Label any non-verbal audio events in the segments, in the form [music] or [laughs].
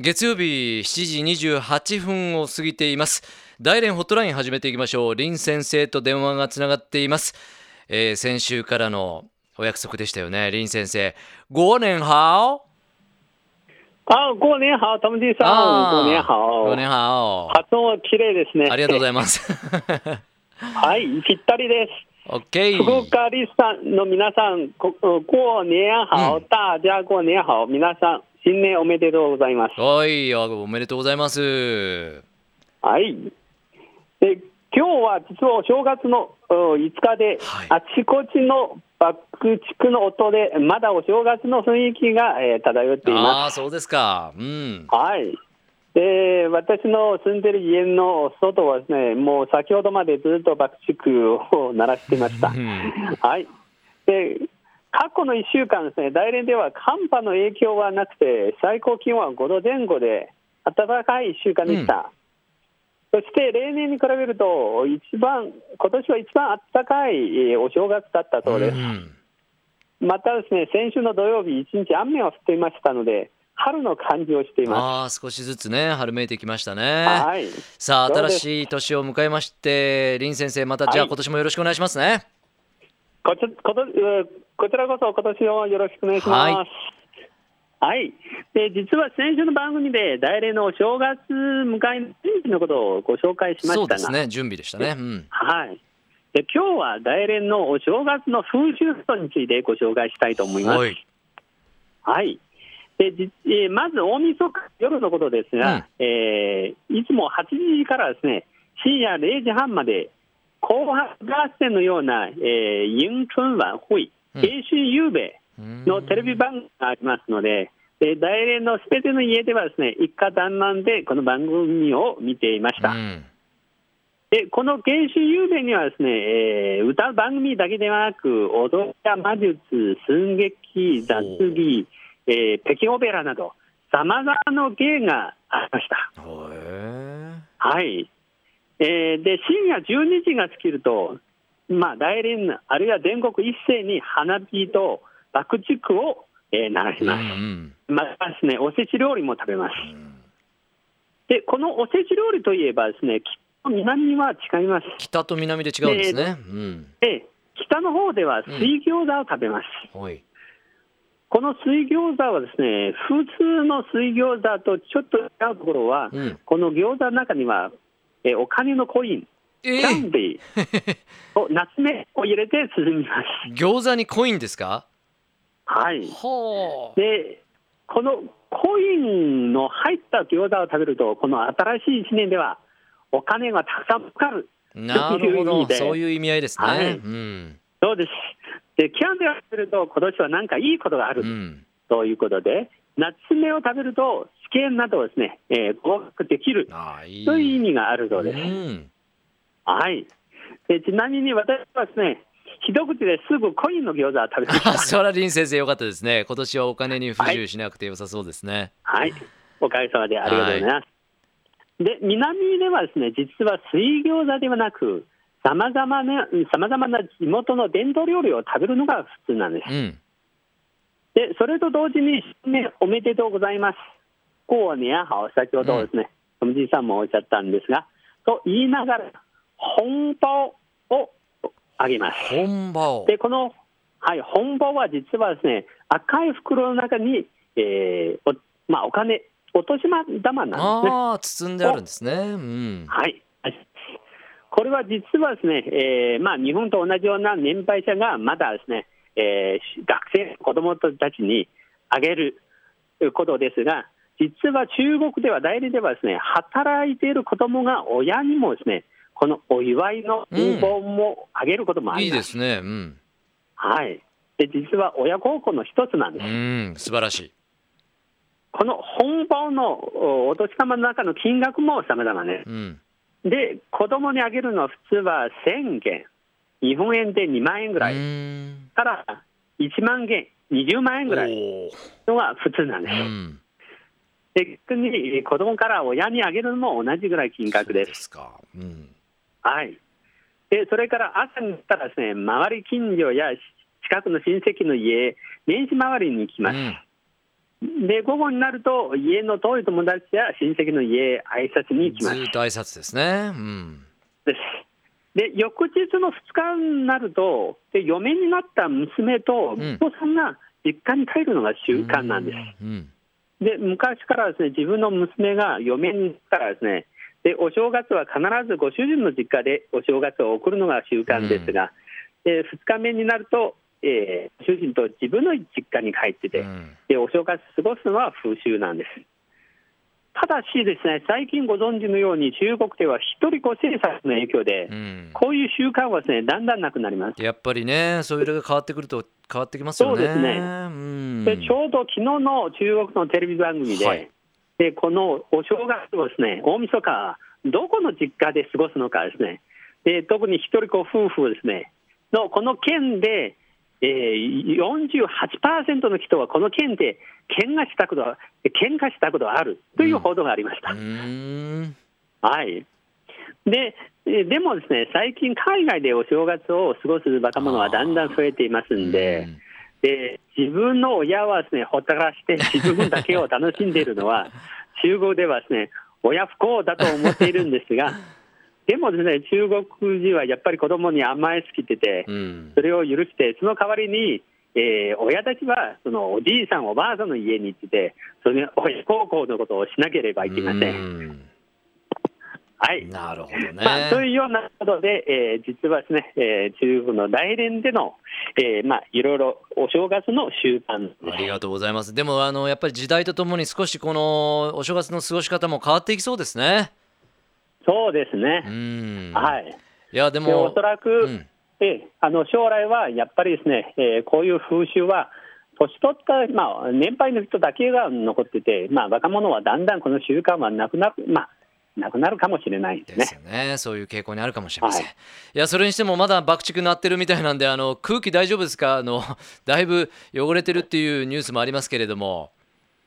月曜日7時28分を過ぎています大連ホットライン始めていきましょう林先生と電話がつながっています、えー先週からのお約束でしたよね林先生5年好あ、过年好，トムジーさん。过年好。5年好発音は綺麗ですね。ありがとうございます [laughs] はい、ぴったりです。OK 福岡リスさんの皆さん、こ过年好、うん大家过年好。皆さん、新年おめでとうございます。はいおめでとうございますはい。で今日は実はお正月のお5日で、はいあちこちの爆竹の音で、まだお正月の雰囲気が、えー漂っています。ああそうですかうんはい。で、私の住んでる家の外はですね、もう先ほどまでずっと爆竹を鳴らしていました。うんはい。で、過去の1週間ですね、大連では寒波の影響はなくて、最高気温は5度前後で、暖かい1週間でした。そして例年に比べると、一番、今年は一番暖かいえーお正月だったそうです。んまたですね、先週の土曜日、一日雨が降っていましたので、春の感じをしていまああ少しずつね春めいてきましたねす。はい。さあ新しい年を迎えまして林先生またじゃあはい今年もよろしくお願いしますねこちことえーこちらこそ今年をよろしくお願いします。はい。で、実は先週の番組で、大連のお正月迎えの準備のことをご紹介しまそうしたが、ですね準備でしたねうんはい。で、今日は大連のお正月の風習ストについてご紹介したいと思います。はいはい。で、じえーまず大晦日夜のことですが、えーいつも8時からですね、深夜0時半まで、紅白合戦のような、えー、迎春晚会、うん慶春夕べのテレビ番組がありますので、で大連のすべての家ではですね、一家団らんでこの番組を見ていました。うんで、この慶春夕べにはですね、えー歌う番組だけではなく、踊りや魔術、寸劇、雑技、えー北京オペラなど、さまざまな芸がありました。へはい。えーで、深夜12時が尽きると、まあ、大連、あるいは全国一斉に花火と爆竹を、えー鳴らしえうます。んまたですね、おせち料理も食べます。うんで、このおせち料理といえばですね、北と南は違います。北と南で違うんですねうんで、北の方では水餃子を食べます。はいこの水餃子はですね、普通の水餃子とちょっと違うところは、うんこの餃子の中には、えーお金のコイン、えキャンディー、[laughs] を夏目を入れて包みます。餃子にコインですか？はい。はで、このコインの入った餃子を食べると、この新しい一年では、お金がたくさんかかる。あなるほど。そういう意味合いですね。はい。うん。そうです？で、キャンディーを食べると、今年は何かいいことがある。うん。ということで、夏目を食べると、試験などをですね、えー合格できる。という意味があるそうです。うんはい。でちなみに私はですね、一口ですぐコインの餃子を食べました。あ [laughs] そら林先生よかったですね今年はお金に不自由しなくてよさそうですねはい。おかげさまでありがとうございます。で、南ではですね、実は水餃子ではなく、さまざまな、さまざまな地元の伝統料理を食べるのが普通なんです。うんで、それと同時に、新年おめでとうございます。過年好、先ほどですね、おじいさんもおっしゃったんですが、と言いながら、本包をあげます。本場をで、この、はい、本包は実はですね、赤い袋の中に、えーおまあ、お金、お年玉なんですね。ああ包んであるんですねうんはい。これは実はですね、えーまあ、日本と同じような年配者がまだですね、えー学生、子供たちにあげることですが、実は中国では、代理ではですね、働いている子供が親にもですね、このお祝いの文房もあげることもあいいります。ですね。うん。はい。で、実は親孝行の一つなんです。うん。素晴らしい。この本包のおお年玉の中の金額も様々ね。うん。で、子供にあげるのは普通は1000元、日本円で2万円ぐらい、うん。から1万元、20万円ぐらいのが普通なんです。うん。で逆に子供から親にあげるのも同じぐらい金額で。そうですうんはい。で、それから朝になったらですね、周り近所や近くの親戚の家、年始回りに行きます。うんで午後になると家の遠い友達や親戚の家へ挨拶に行きます。ずっと挨拶ですね。うん。ですで翌日の2日になるとで嫁になった娘とうん息子さんが実家に帰るのが習慣なんです。うん。で昔からですね自分の娘が嫁に行ったらですねでお正月は必ずご主人の実家でお正月を送るのが習慣ですが、で2日目になると、えー主人と自分の実家に帰ってて、うんでお正月過ごすのは風習なんです。ただしですね最近ご存知のように中国では一人子政策の影響で、うん。こういう習慣はですねだんだんなくなります。やっぱりね、そういうのが変わってくると変わってきますよね。そうですねうん。でちょうど昨日の中国のテレビ番組で、はいでこのお正月をですね大晦日、どこの実家で過ごすのかですね、で特に一人子夫婦ですね、のこの県で、えー、48%の人はこの県で喧嘩したことは喧嘩したことがあるという報道がありました。うーん。はいでえーでもですね最近、海外でお正月を過ごす若者はだんだん増えていますんで。うんで自分の親はですねほったらして [laughs] 自分だけを楽しんでいるのは中国ではですね親不幸だと思っているんですが [laughs] でもですね中国人はやっぱり子供に甘えすぎててうんそれを許してその代わりに、えー親たちはそのおじいさんおばあさんの家に行っててそれ親孝行のことをしなければいけません。うんはいなるほどね。まあ、そういうようなことで、えー実はですね、えー中国の大連での、えーまあ、いろいろお正月の習慣ありがとうございます。でもあのやっぱり時代とともに少しこのお正月の過ごし方も変わっていきそうですね。そうですね。うん。はい。いやででおもそらく、うんええあの将来はやっぱりですね、えーこういう風習は、年取った、まあ、年配の人だけが残ってて、まあ、若者はだんだんこの習慣はなくなる、まあ、なくなるかもしれないですねです。よね。そういう傾向にあるかもしれません。はいい、やそれにしてもまだ爆竹鳴ってるみたいなんであの空気大丈夫ですか？あのだいぶ汚れてるっていうニュースもありますけれども。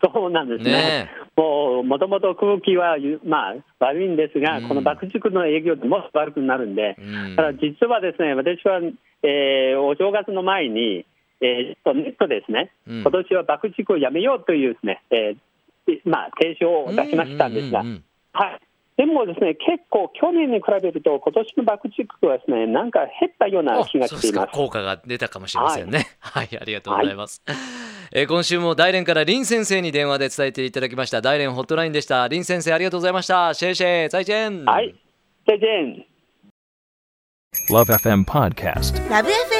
そうなんですね。ねもう、もともと空気はゆ、まあ、悪いんですが、うんこの爆竹の影響でもっと悪くなるんで、うんただ実はですね、私は、えーお正月の前に、えーネットですね、うん今年は爆竹をやめようというですね、えーまあ、提唱を出しましたんですが、はい。でもですね、結構去年に比べると、今年の爆竹はですね、なんか減ったようなあ気がしています。ですか効果が出たかもしれませんね。はい、[laughs] ありがとうございます。えー今週も大連から林先生に電話で伝えていただきました大連ホットラインでした。林先生ありがとうございました。シェイシェイ、再见。はい。再见。Love FM Podcast. ラ